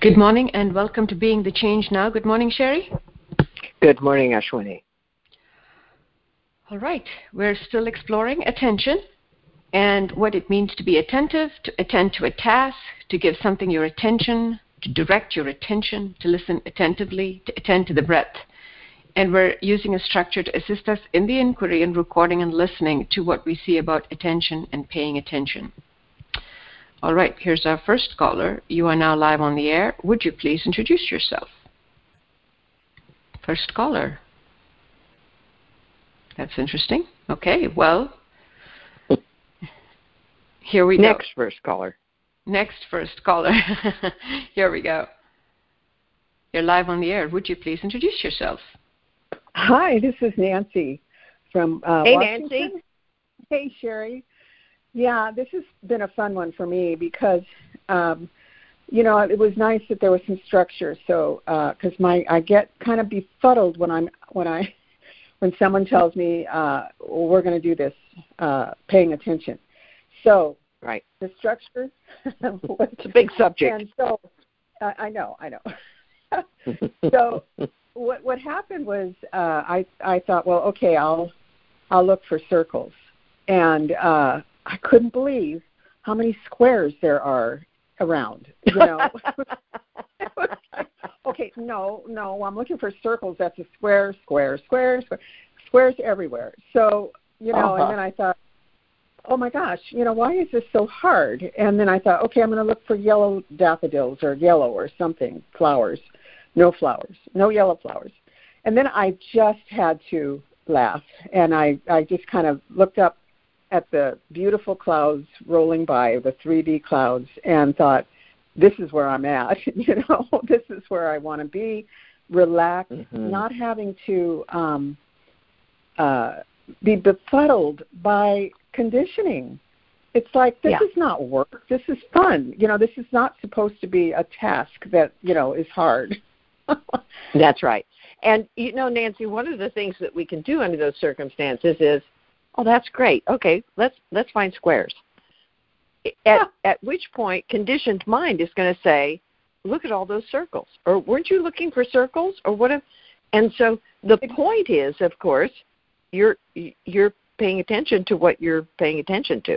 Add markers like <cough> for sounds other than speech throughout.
Good morning and welcome to Being the Change Now. Good morning, Cheri. Good morning, Ashwini. All right, we're still exploring attention and what it means to be attentive, to attend to a task, to give something your attention, to direct your attention, to listen attentively, to attend to the breath. And we're using a structure to assist us in the inquiry and recording and listening to what we see about attention and paying attention. All right, here's our first caller. You are now live on the air. Would you please introduce yourself? First caller. That's interesting. Okay, well, here we Next go. Next first caller. Next first caller. <laughs> Here we go. You're live on the air. Would you please introduce yourself? Hi, this is Nancy from uh, Hey, Washington. Nancy. Hey, Cheri. Yeah, this has been a fun one for me because, um, you know, it was nice that there was some structure. So, because my I get kind of befuddled when I'm when I <laughs> when someone tells me uh, well, we're going to do this, uh, paying attention. So, Right. the structure. <laughs> It's a big subject. And so, I I know, I know. <laughs> so what what happened was uh i i thought well okay i'll i'll look for circles and uh i couldn't believe how many squares there are around you know like, <laughs> <laughs> okay no no i'm looking for circles that's a square square square square squares everywhere so you know Uh-huh. and then i thought oh my gosh you know why is this so hard and then i thought okay i'm going to look for yellow daffodils or yellow or something flowers no flowers, no yellow flowers. And then I just had to laugh, and I I just kind of looked up at the beautiful clouds rolling by, the 3D clouds, and thought, this is where I'm at. <laughs> you know, <laughs> this is where I want to be, relaxed, Mhm. not having to um, uh, be befuddled by conditioning. It's like this Yeah. is not work. This is fun. You know, this is not supposed to be a task that you know is hard. <laughs> That's right. And you know, Nancy, one of the things that we can do under those circumstances is, oh, that's great. Okay, let's let's find squares. At at which point, conditioned mind is going to say, look at all those circles, or weren't you looking for circles, or what? If, and so the point is, of course, you're you're paying attention to what you're paying attention to,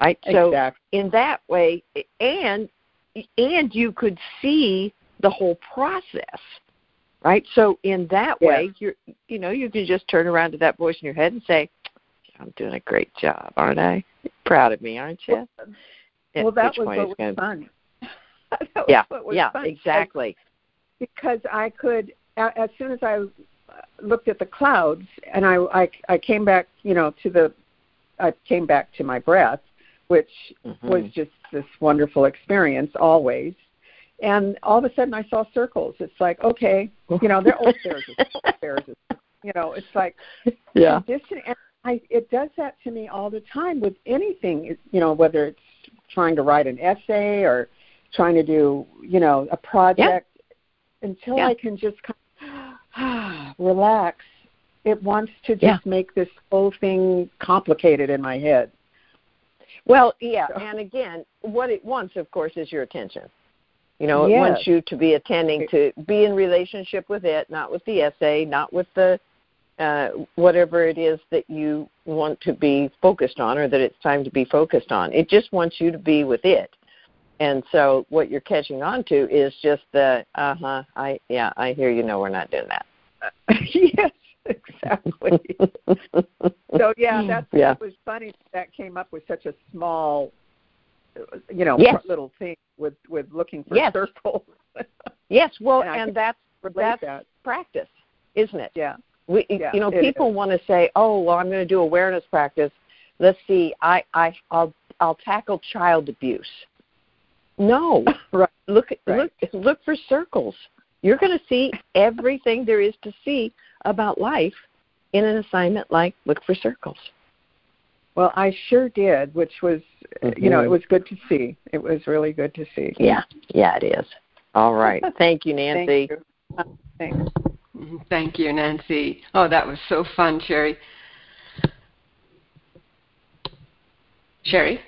right? So exactly. in that way and and you could see the whole process right so in that Yeah. way you're you know you can just turn around to that voice in your head and say i'm doing a great job aren't i You're proud of me aren't you Well, well, that was what was gonna- fun. <laughs> that was yeah what was yeah fun. exactly Because I could, as soon as I looked at the clouds, and I, I, I came back, you know, to the, I came back to my breath, which was Mhm. just this wonderful experience always. And all of a sudden, I saw circles. It's like, okay, you know, there, oh, there's a, there's a, you know, it's like yeah and I it does that to me all the time with anything you know whether it's trying to write an essay or trying to do you know a project until Yeah. I can just kind of <sighs> relax it wants to just Yeah. make this whole thing complicated in my head Well, yeah, So- and again, what it wants, of course, is your attention. You know, it wants you to be attending to be in relationship with it, not with the essay, not with the uh, whatever it is that you want to be focused on, or that it's time to be focused on. It just wants you to be with it. And so, what you're catching on to is just the, uh huh, I yeah, I hear you. know we're not doing that. <laughs> yes exactly so yeah <laughs> that's Yeah. it was funny that came up with such a small you know Yes. little thing with with looking for Yes. circles <laughs> Yes, well, And and that's that's that practice, isn't it? yeah We, Yeah, you know, people want to say, "Oh, well, I'm going to do awareness practice. Let's see, I, I, I'll, I'll tackle child abuse." No, <laughs> Right. look, Right. look, look for circles. You're going to see everything there is to see about life in an assignment like look for circles. Well, I sure did, which was, you know, it mm-hmm. was good to see. It was really good to see. Yeah, yeah, it is. All right, <laughs> thank you, Nancy. Thank you. Thanks. Thank you, Nancy. Oh, that was so fun, Cheri. Cheri?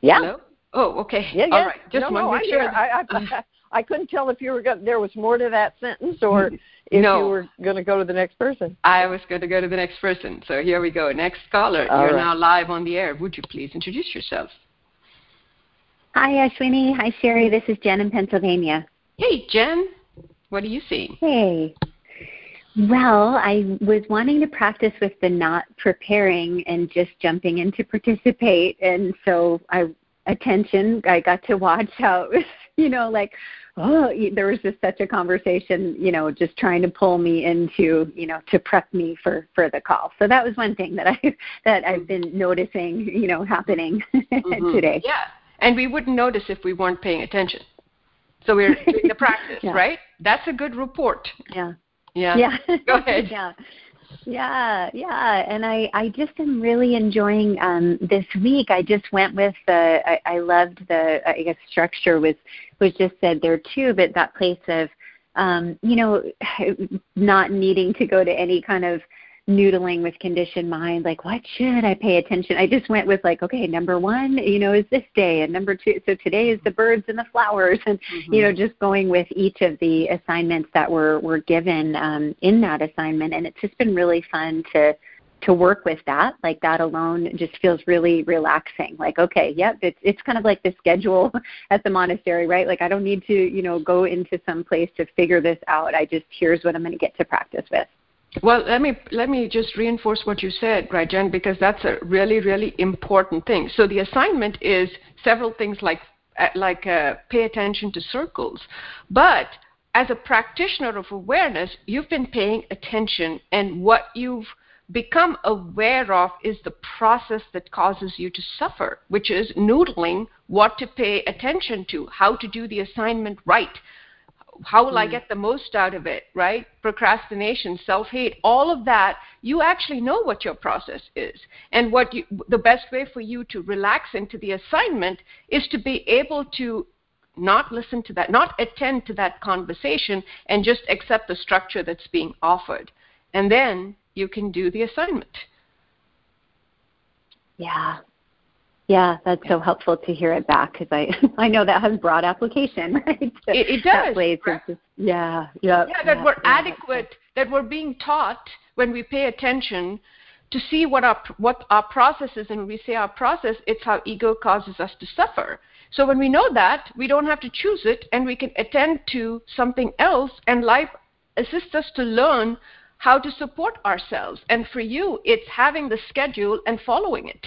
Yeah. Hello? Oh, okay. Yeah, yeah. All right. Just no, no, I, make sure. I, I, <laughs> I couldn't tell if you were going, there was more to that sentence or <laughs> if No. you were going to go to the next person. I was going to go to the next person. So here we go. Next caller. All You're right. now live on the air. Would you please introduce yourself? Hi, Ashwini. Hi, Cheri. This is Jen in Pennsylvania. Hey, Jen. What are you seeing? Hey. Well, I was wanting to practice with the not preparing and just jumping in to participate, and so I attention. I got to watch how it was, <laughs> you know, like oh, there was just such a conversation, you know, just trying to pull me into, you know, to prep me for for the call. So that was one thing that I <laughs> that I've been noticing, you know, happening <laughs> Mhm. today. Yeah. And we wouldn't notice if we weren't paying attention. So we're <laughs> doing the practice, Yeah. right? That's a good report. Yeah. Yeah. yeah Go ahead. <laughs> yeah yeah yeah and i i just am really enjoying um this week i just went with the i, I loved the i guess structure was was just said there too but that place of um you know <sighs> not needing to go to any kind of noodling with conditioned mind like what should i pay attention? I just went with like okay number one you know is this day and number two so today is the birds and the flowers and you know just going with each of the assignments that were were given um, in that assignment and it's just been really fun to to work with that like that alone just feels really relaxing like okay yep it's it's kind of like the schedule <laughs> at the monastery right? Like i don't need to you know go into some place to figure this out i just here's what i'm going to get to practice with Well, let me let me just reinforce what you said, right, Jen, because that's a really really important thing. So the assignment is several things like uh, like uh, pay attention to circles, but as a practitioner of awareness, you've been paying attention, and what you've become aware of is the process that causes you to suffer, which is noodling what to pay attention to, how to do the assignment right, how will I hmm. get the most out of it, right? Procrastination, self hate, all of that, you actually know what your process is. And what you, the best way for you to relax into the assignment is to be able to not listen to that, not attend to that conversation, and just accept the structure that's being offered. And then you can do the assignment. yeah yeah that's so helpful to hear it back because i <laughs> i know that has broad application <laughs> right It, it does. right? just yeah yeah yeah, that we're yeah, adequate, that we're being taught when we pay attention to see what our what our process is, and when we say our process, it's how ego causes us to suffer. So when we know that, we don't have to choose it, and we can attend to something else, and life assists us to learn how to support ourselves. And for you, it's having the schedule and following it,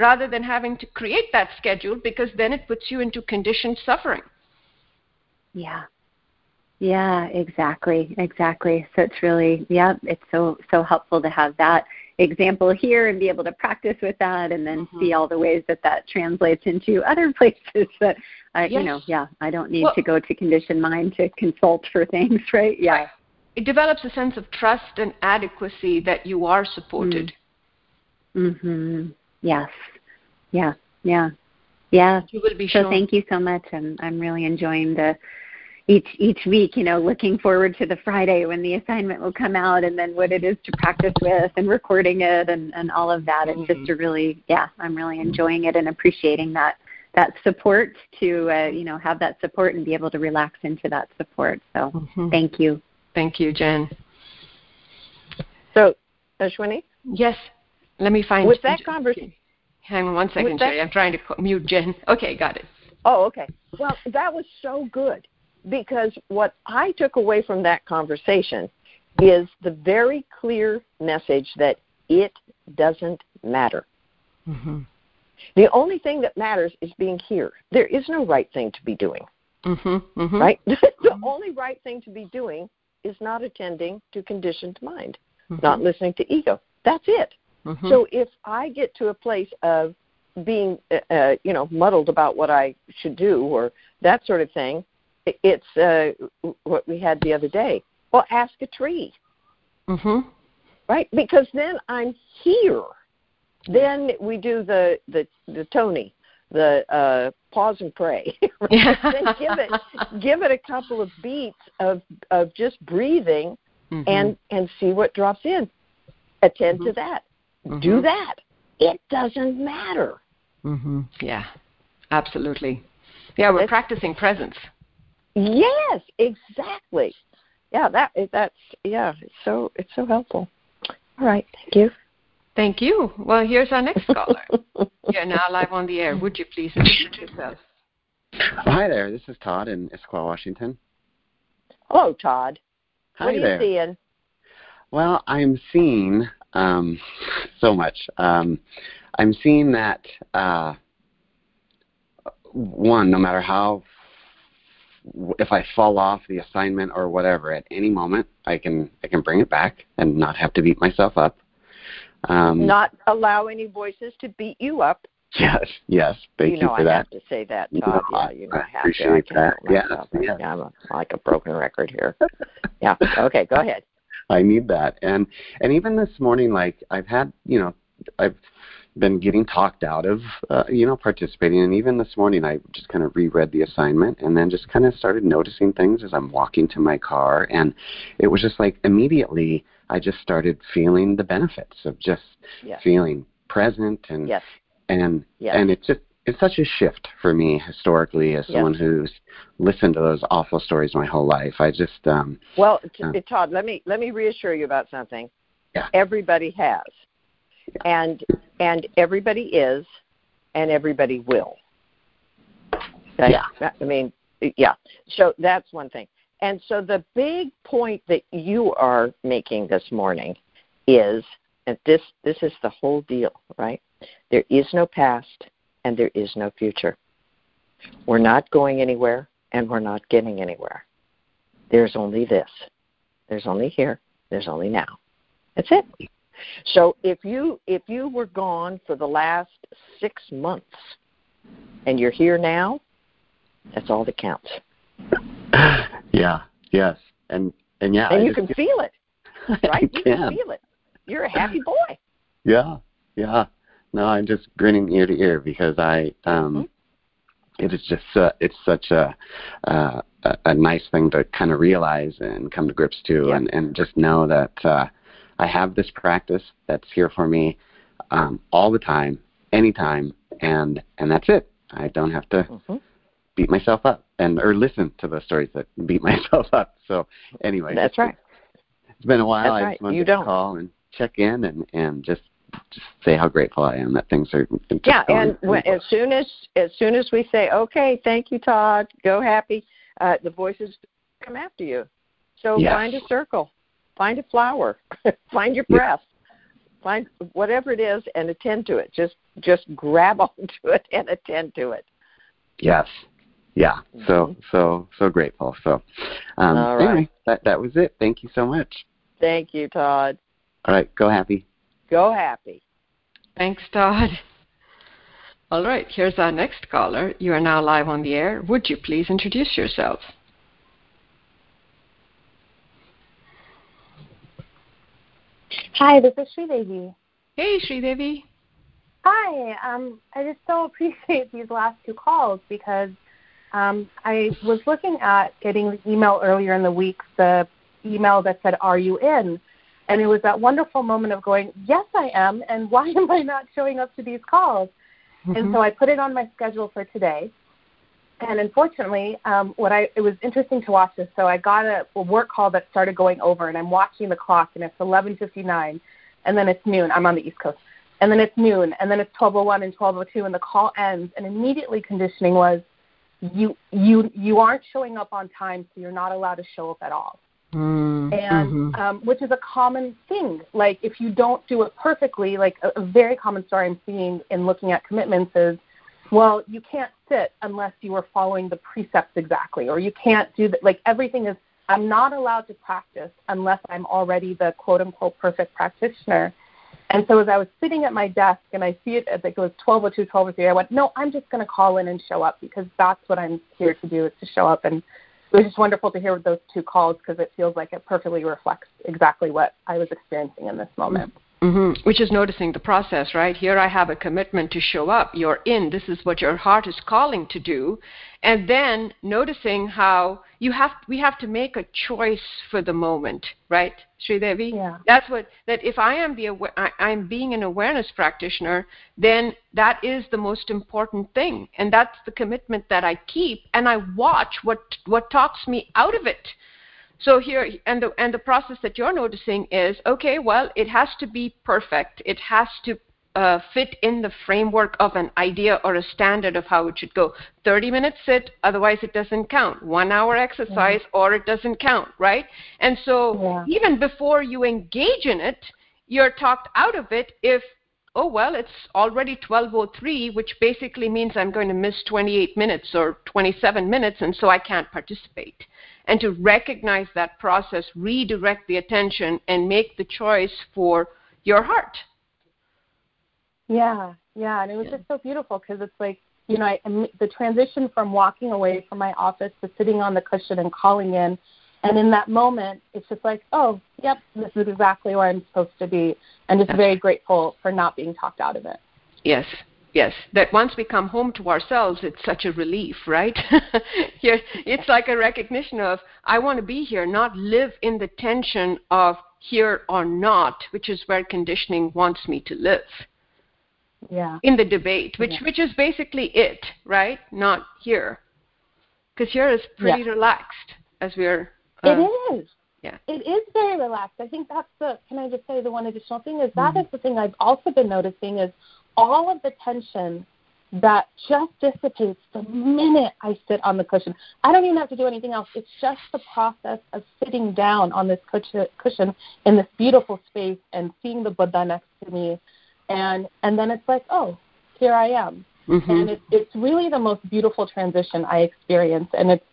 rather than having to create that schedule, because then it puts you into conditioned suffering. Yeah. Yeah, exactly. Exactly. So it's really yeah, it's so so helpful to have that example here and be able to practice with that and then see all the ways that that translates into other <laughs> places that I you know, yeah, I don't need Well- to go to conditioned mind to consult for things, <laughs> right? Yeah. It develops a sense of trust and adequacy that you are supported. Mhm. Yes. Yeah. Yeah. Yeah. You will be So shown. thank you so much. I'm I'm really enjoying the each each week, you know, looking forward to the Friday when the assignment will come out and then what it is to practice with and recording it and, and all of that. It's just a really yeah, I'm really enjoying it and appreciating that that support to uh, you know, have that support and be able to relax into that support. So Mhm. thank you. Thank you, Jen. So, Ashwini, Yes. Let me find. with that conversation, Hang on one second, that- Cheri. I'm trying to mute Jen. <laughs> Okay, got it. Oh, okay. Well, that was so good because what I took away from that conversation is the very clear message that it doesn't matter. Mhm. The only thing that matters is being here. There is no right thing to be doing, Mhm. Mhm. right? <laughs> the only right thing to be doing is not attending to conditioned mind, Mhm. not listening to ego. That's it. Mhm. So if I get to a place of being, uh, uh, you know, muddled about what I should do or that sort of thing, it's uh, what we had the other day. Well, ask a tree, Mhm. right? Because then I'm here. Then we do the the the Tony, the uh, pause and pray. <laughs> then give it <laughs> give it a couple of beats of of just breathing Mhm. and and see what drops in. Attend to that. Do Mhm. that. It doesn't matter. Mhm. Yeah. Absolutely. Yeah, we're practicing presence. Yes, exactly. Yeah, that that's yeah, it's so it's so helpful. All right, thank you. Thank you. Well, here's our next caller. <laughs> You're now live on the air. Would you please introduce yourself? Hi there. This is Todd in Issaquah, Washington. Hello, Todd. Hi what are there. you seeing? Well, I'm seeing um, so much. Um, I'm seeing that uh, one, no matter how, if I fall off the assignment or whatever, at any moment I can I can bring it back and not have to beat myself up. Um, Not allow any voices to beat you up. yes, yes. Thank you you, know for I that. have to say that, You Todd. know, yeah, you know I I have appreciate to. I that. Yes, yes. Yeah, I'm like a broken record here. yeah. Okay, go ahead. I need that. And and even this morning, like I've had, you know, I've been getting talked out of, uh, you know, participating. And even this morning, I just kind of reread the assignment and then just kind of started noticing things as I'm walking to my car. And it was just like immediately, I just started feeling the benefits of just Yes. feeling present and Yes. and Yes. and it's just it's such a shift for me historically as someone who's listened to those awful stories my whole life. I just um Well, t- Yeah. Todd, let me let me reassure you about something. Yeah. Everybody has, and and everybody is, and everybody will. Okay? Yeah. I mean, yeah. So that's one thing. And so the big point that you are making this morning is, and this this is the whole deal, right? There is no past and there is no future. We're not going anywhere and we're not getting anywhere. There's only this. There's only here. There's only now. That's it. So if you if you were gone for the last six months and you're here now, that's all that counts. <laughs> yeah, yes. And and yeah, and I you can feel it, <laughs> I right? You can feel it. You're a happy boy. Yeah, yeah. No, I'm just grinning ear to ear because I um Mm-hmm. it is just uh, it's such a, uh, a a nice thing to kind of realize and come to grips to Yeah. and and just know that uh I have this practice that's here for me um all the time, anytime and and that's it. I don't have to hmm beat myself up and or listen to the stories that beat <laughs> myself up. So anyway, That's right. It's been a while. That's I right. just wanted You to don't. call and check in and and just just say how grateful I am that things are. Yeah, and when, as soon as as soon as we say, "Okay, thank you, Todd, go happy," uh, the voices come after you. So Yes. find a circle, find a flower, <laughs> find your Yeah. breath, find whatever it is, and attend to it. Just just grab <laughs> onto it and attend to it. Yes. Yeah. So so so grateful. So um All right. anyway, that that was it. Thank you so much. Thank you, Todd. All right, go happy. Go happy. Thanks, Todd. All right, here's our next caller. You are now live on the air. Would you please introduce yourself? Hi, this is Sridevi. Hey, Sridevi. Hi, um, I just so <laughs> appreciate these last two calls because um, I was looking at getting the email earlier in the week, the email that said, Are you in? And it was that wonderful moment of going, Yes, I am, and why am I not showing up to these calls? And so I put it on my schedule for today. And unfortunately, um, what I it was interesting to watch this. So I got a, a work call that started going over, and I'm watching the clock, and it's 11:59, and then it's noon. I'm on the East Coast, and then it's noon, and then it's 12:01 and 12:02, and the call ends. And immediately conditioning was, you you you aren't showing up on time, so you're not allowed to show up at all Mm, and mhm. um, which is a common thing. Like if you don't do it perfectly, like a, a very common story I'm seeing in looking at commitments is, well, you can't sit unless you are following the precepts exactly, or you can't do that. Like everything is, I'm not allowed to practice unless I'm already the quote unquote perfect practitioner. And so as I was sitting at my desk and I see it, I think it was 1202, 1203, I went, no, I'm just going to call in and show up because that's what I'm here to do is to show up. And it was just wonderful to hear those two calls because it feels like it perfectly reflects exactly what I was experiencing in this moment. hmm Which is noticing the process, right? Here I have a commitment to show up. You're in. This is what your heart is calling to do. And then noticing how you have we have to make a choice for the moment right Sridevi? Yeah. That's what that if I am the I, I'm being an awareness practitioner, then that is the most important thing, and that's the commitment that I keep, and I watch what what talks me out of it. So here and the and the process that you're noticing is okay. Well, it has to be perfect. It has to uh, fit in the framework of an idea or a standard of how it should go. 30 minutes sit, otherwise it doesn't count. One hour exercise, yeah. or it doesn't count, right? And so yeah. even before you engage in it, you're talked out of it if, oh, well, it's already 1203, which basically means I'm going to miss 28 minutes or 27 minutes, and so I can't participate. And to recognize that process, redirect the attention, and make the choice for your heart yeah, yeah, and it was yeah. just so beautiful because it's like you know I, the transition from walking away from my office to sitting on the cushion and calling in, and in that moment it's just like oh yep this is exactly where I'm supposed to be, and just very grateful for not being talked out of it. Yes, yes that once we come home to ourselves it's such a relief right <laughs> it's like a recognition of i want to be here not live in the tension of here or not which is where conditioning wants me to live yeah. in the debate, which yeah. which is basically it, right? Not here, because here is pretty yeah. relaxed as we're. Uh, it is. Yeah. It is very relaxed. I think that's the. Can I just say the one additional thing is that mm-hmm. is the thing I've also been noticing is all of the tension that just dissipates the minute I sit on the cushion. I don't even have to do anything else. It's just the process of sitting down on this cushion in this beautiful space and seeing the Buddha next to me and and then it's like oh here i am mm-hmm. and it, it's really the most beautiful transition i experience and it's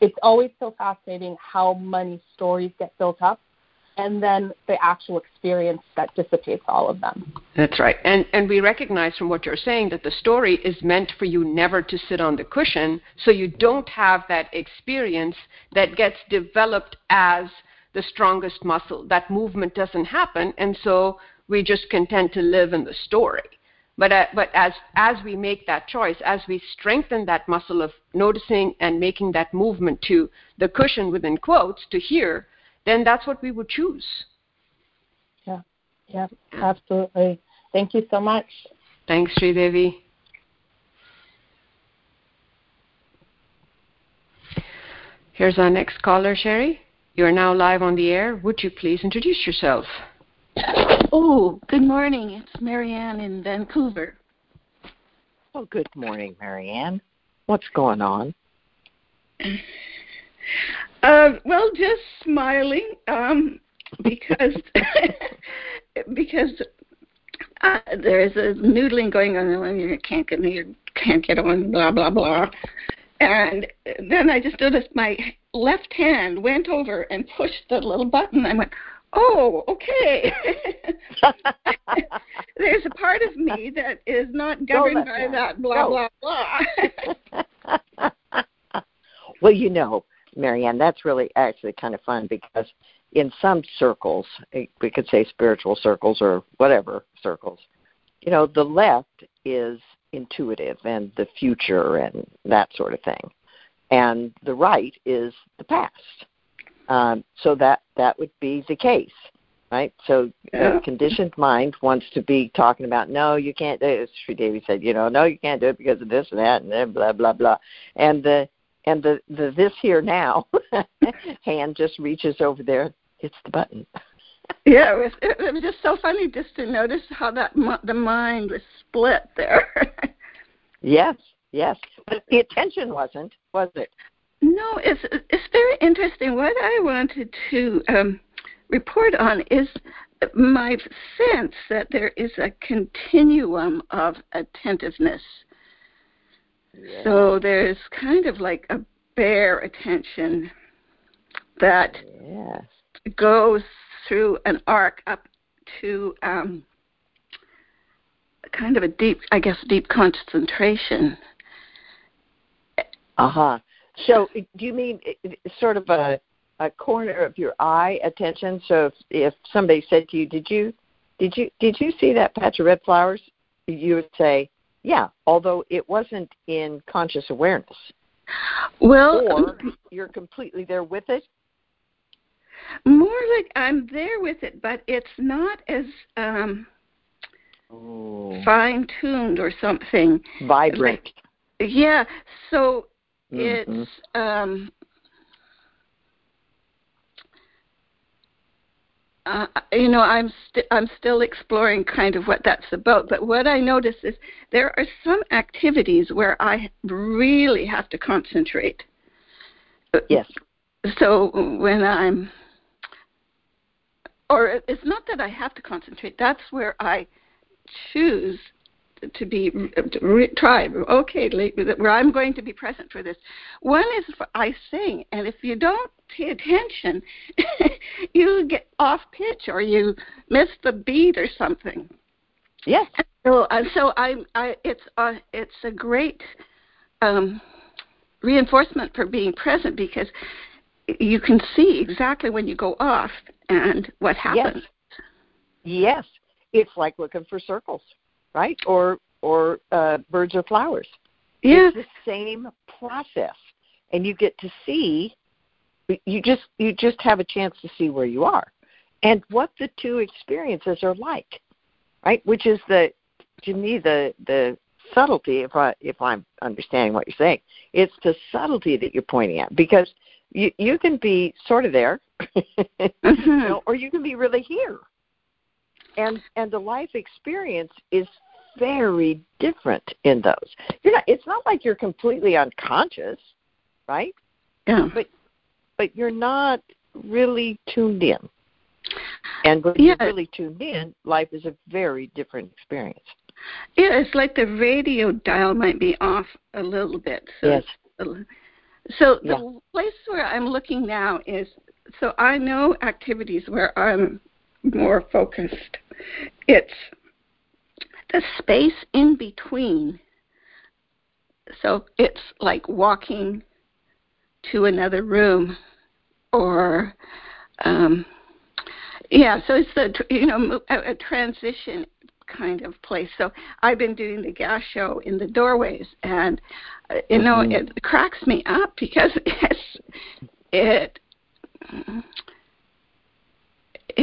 it's always so fascinating how many stories get built up and then the actual experience that dissipates all of them. That's right. And and we recognize from what you're saying that the story is meant for you never to sit on the cushion so you don't have that experience that gets developed as the strongest muscle. That movement doesn't happen and so we just content to live in the story. But, uh, but as, as we make that choice, as we strengthen that muscle of noticing and making that movement to the cushion within quotes to hear, then that's what we would choose. Yeah, yeah, absolutely. Thank you so much. Thanks, Sri Devi. Here's our next caller, Cheri. You are now live on the air. Would you please introduce yourself? Oh, good morning. It's Marianne in Vancouver. Oh, good morning, Marianne. What's going on? Uh, well, just smiling um, because <laughs> because uh, there's a noodling going on and you can't get you can't get on blah blah blah, and then I just noticed my left hand went over and pushed the little button. I went, oh, okay. <laughs> There's a part of me that is not governed by that blah, blah, blah. <laughs> well, you know, Marianne, that's really actually kind of fun because in some circles, we could say spiritual circles or whatever circles, you know, the left is intuitive and the future and that sort of thing. And the right is the past um, so that that would be the case, right? So yeah. the conditioned mind wants to be talking about, no, you can't do it. Sri Devi said, you know, no, you can't do it because of this and that, and then blah blah blah, and the and the the this here now <laughs> hand just reaches over there, hits the button. <laughs> yeah, it was it was just so funny just to notice how that the mind was split there. <laughs> yes, yes, but the attention wasn't, was it? No, it's it's very interesting. What I wanted to um, report on is my sense that there is a continuum of attentiveness. Yeah. So there's kind of like a bare attention that yes. goes through an arc up to um, kind of a deep, I guess, deep concentration. Uh huh. So, do you mean sort of a a corner of your eye attention? So, if, if somebody said to you, "Did you did you did you see that patch of red flowers?" You would say, "Yeah," although it wasn't in conscious awareness. Well, or you're completely there with it. More like I'm there with it, but it's not as um oh. fine tuned or something. Vibrant. Like, yeah. So mm-hmm. it's um uh, you know i'm st- i'm still exploring kind of what that's about but what i notice is there are some activities where i really have to concentrate yes so when i'm or it's not that i have to concentrate that's where i choose to be re, try okay where i'm going to be present for this. One is i sing and if you don't pay attention <laughs> you get off pitch or you miss the beat or something. Yes. So uh, so i i it's uh, it's a great um reinforcement for being present because you can see exactly when you go off and what happens. Yes, yes. it's like looking for circles right? Or or uh, birds or flowers. Yeah. It's the same process, and you get to see. You just you just have a chance to see where you are, and what the two experiences are like, right? Which is the to me the the subtlety. If I if I'm understanding what you're saying, it's the subtlety that you're pointing at because you you can be sort of there, <laughs> mm-hmm. you know, or you can be really here and and the life experience is very different in those. You're not. It's not like you're completely unconscious, right? Yeah. But but you're not really tuned in. And when yeah. you're really tuned in, life is a very different experience. Yeah, it's like the radio dial might be off a little bit. So yes. So the yeah. place where I'm looking now is so I know activities where I'm more focused. It's the space in between. So it's like walking to another room or um yeah so it's the you know a, a transition kind of place so i've been doing the gas show in the doorways and uh, you know mm-hmm. it cracks me up because <laughs> it's it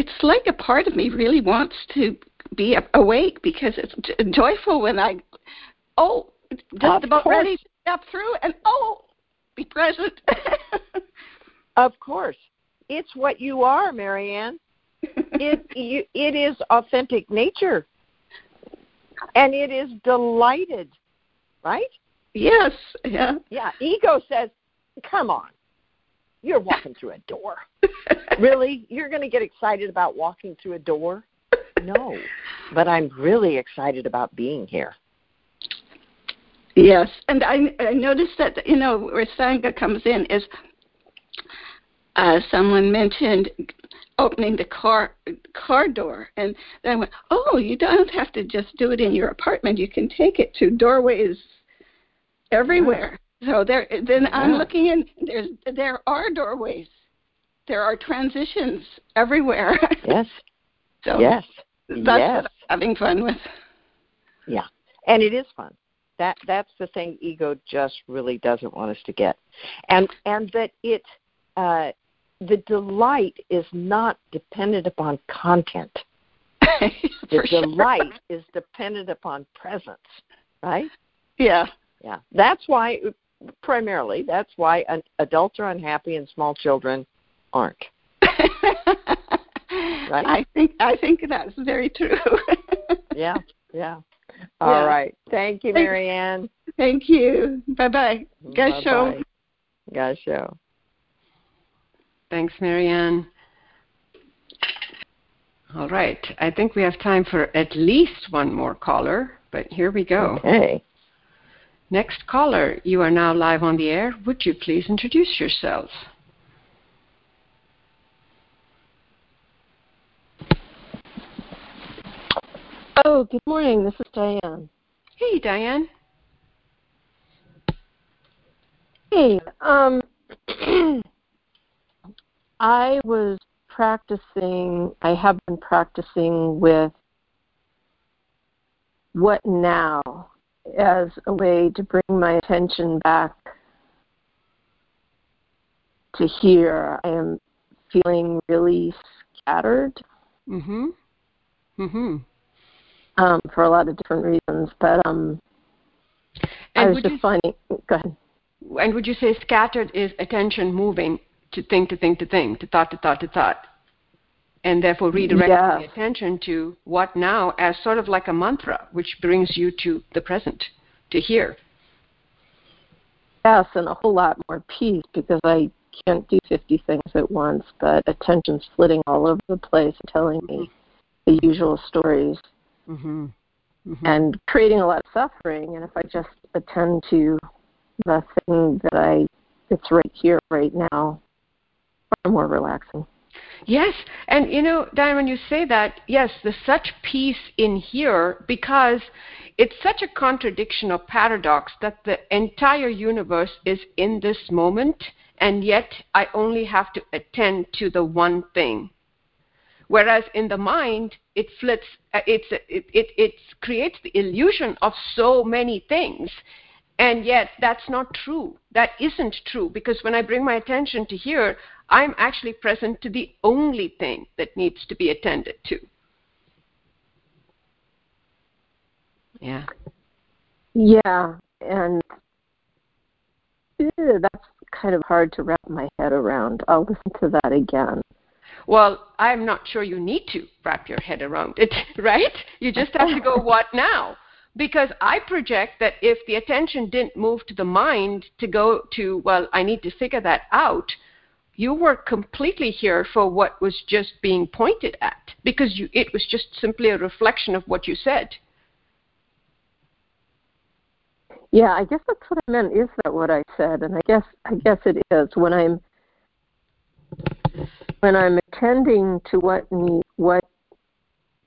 it's like a part of me really wants to be awake because it's joyful when I, oh, just about course. ready to step through and oh, be present. <laughs> of course, it's what you are, Marianne. <laughs> it you, it is authentic nature, and it is delighted, right? Yes. Yeah. Yeah. Ego says, "Come on, you're walking through a door. really? You're going to get excited about walking through a door? No. But I'm really excited about being here. Yes, and I, I noticed that you know where sangha comes in is uh, someone mentioned opening the car car door, and then I went, oh, you don't have to just do it in your apartment. You can take it to doorways everywhere. So there, then. I'm looking in. There's there are doorways. There are transitions everywhere. <laughs> Yes. so yes. That's yes. what I'm having fun with. Yeah, and it is fun. That that's the thing ego just really doesn't want us to get, and and that it uh, the delight is not dependent upon content. <laughs> the delight sure. is dependent upon presence, right? Yeah. Yeah. That's why primarily that's why an, adults are unhappy and small children aren't. <laughs> right? I think I think that's very true. <laughs> yeah, yeah. All yeah. right. Thank you, Marianne. Thank you. Bye bye. Gassho. Gassho. Thanks, Marianne. All right. I think we have time for at least one more caller, but here we go. Okay. Next caller, you are now live on the air. Would you please introduce yourself? Oh, good morning. This is Diane. Hey, Diane. Hey, um, <clears throat> I was practicing, I have been practicing with what now as a way to bring my attention back to here, I am feeling really scattered. Mhm. Mhm. Um, for a lot of different reasons, but um, And I was just you, finding. Go ahead. and would you say scattered is attention moving to thing to thing to thing to thought to thought to thought, and therefore redirecting Yeah. the attention to what now as sort of like a mantra, which brings you to the present, to here. Yes, and a whole lot more peace because I can't do 50 things at once, but attention's flitting all over the place, telling me the usual stories Mhm. Mhm. and creating a lot of suffering. And if I just attend to the thing that I, it's right here, right now, far more relaxing. Yes, and you know, Diane, when you say that, yes, there's such peace in here because it's such a contradiction or paradox that the entire universe is in this moment, and yet I only have to attend to the one thing. Whereas in the mind, it flits, uh, it's, it, it, it creates the illusion of so many things. And yet, that's not true. That isn't true because when I bring my attention to here, I'm actually present to the only thing that needs to be attended to. Yeah. Yeah, and eh, that's kind of hard to wrap my head around. I'll listen to that again. Well, I'm not sure you need to wrap your head around it, <laughs> right? You just have to go, what now? Because I project that if the attention didn't move to the mind to go to, well, I need to figure that out, you were completely here for what was just being pointed at because you, it was just simply a reflection of what you said. Yeah, I guess that's what I meant. Is that what I said? And I guess I guess it is when I'm when I'm attending to what me what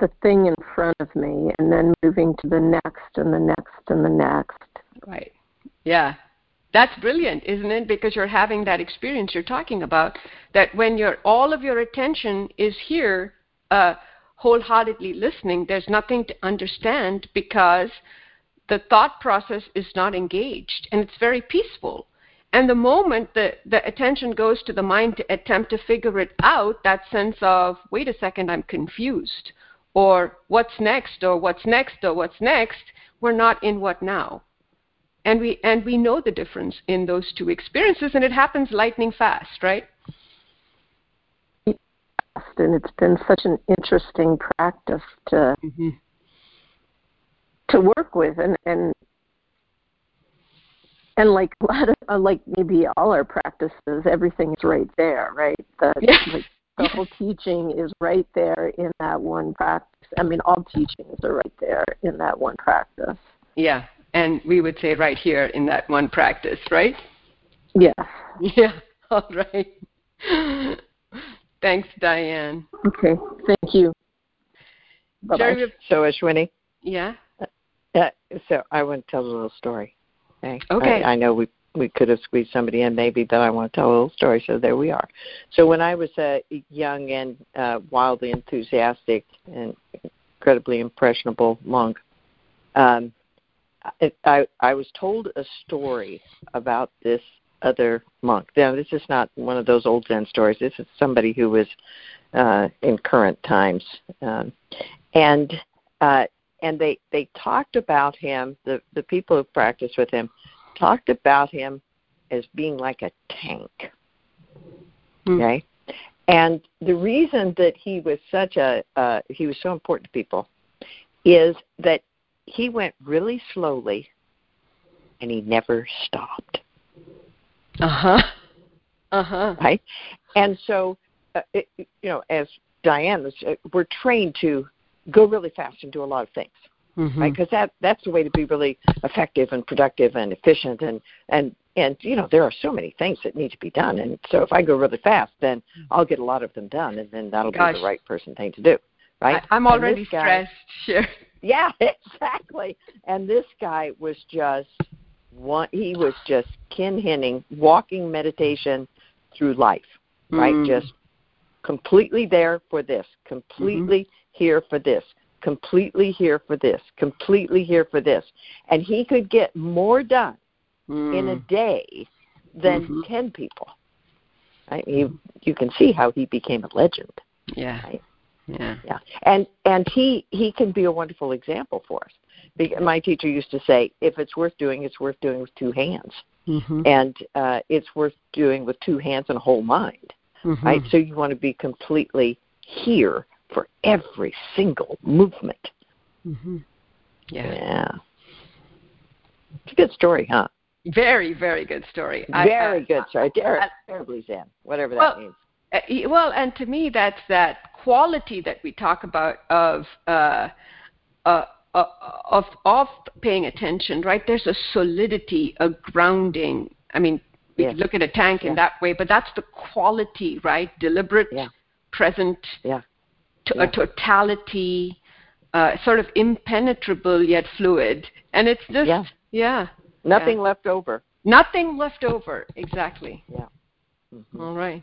the thing in front of me, and then moving to the next and the next and the next. Right. Yeah. That's brilliant, isn't it? Because you're having that experience you're talking about. That when your all of your attention is here, uh, wholeheartedly listening, there's nothing to understand because the thought process is not engaged, and it's very peaceful. And the moment the, the attention goes to the mind to attempt to figure it out, that sense of, wait a second, I'm confused, or what's next, or what's next, or what's next, we're not in what now. And we, and we know the difference in those two experiences, and it happens lightning fast, right? And it's been such an interesting practice to Mm-hmm. to work with, and and and like a lot of like maybe all our practices, everything is right there, right? The Yeah. like the whole <laughs> teaching is right there in that one practice. I mean, all teachings are right there in that one practice. Yeah, and we would say right here in that one practice, right? Yeah. <laughs> Yeah, all right. <laughs> Thanks, Diane. Okay. Thank you. Bye bye. Jerry, So, Ashwini, yeah. uh, so I want to tell a little story. Okay. Okay. I, I know we we could have squeezed somebody in maybe, but I want to tell a little story. So there we are. So when I was a young and uh, wildly enthusiastic and incredibly impressionable monk, um, I, I I was told a story about this other monk. Now this is not one of those old Zen stories. This is somebody who was uh, in current times, um, and uh, and they they talked about him. The the people who practiced with him talked about him as being like a tank. Hmm. Okay, and the reason that he was such a uh, he was so important to people is that he went really slowly, and he never stopped. Uh huh. Uh huh. right? And so, uh, it, you know, as Diane was, uh, we're trained to go really fast and do a lot of things, Mm-hmm. right? Because that that's the way to be really effective and productive and efficient and and and you know there are so many things that need to be done, and so if I go really fast, then I'll get a lot of them done, and then that'll Gosh. be the right person thing to do, right? I, I'm already guy- stressed. Sure. <laughs> yeah, exactly. And this guy was just one. He was just kinhin, walking meditation through life, right? Mm. Just completely there for this, completely here for this, completely here for this, completely here for this, and he could get more done in a Mm. day than Mhm. ten people. Right? You you can see how he became a legend. Yeah. Right? Yeah. Yeah, and and he he can be a wonderful example for us. Be- My teacher used to say, if it's worth doing, it's worth doing with two hands, Mm-hmm. and uh, it's worth doing with two hands and a whole mind. Mm-hmm. Right, so you want to be completely here for every single movement. Mm-hmm. Yeah. Yeah, it's a good story, huh? Very, very good story. Very I- good story. Ter- terribly zen, whatever that Well, means. Uh, well, and to me, that's that quality that we talk about of uh, uh, uh, of of paying attention. Right? There's a solidity, a grounding. I mean, we Yes. look at a tank in that way, but that's the quality, right? Deliberate, Yeah. present, Yeah. To, Yeah. a totality, uh, sort of impenetrable yet fluid, and it's just Yeah. yeah, Nothing left over. nothing left over. Exactly. Mhm. All right.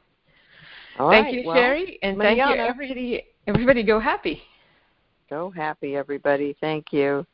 All thank right, you, well, Cheri, and thank you, everybody. Everybody, go happy. Go happy, everybody. Thank you.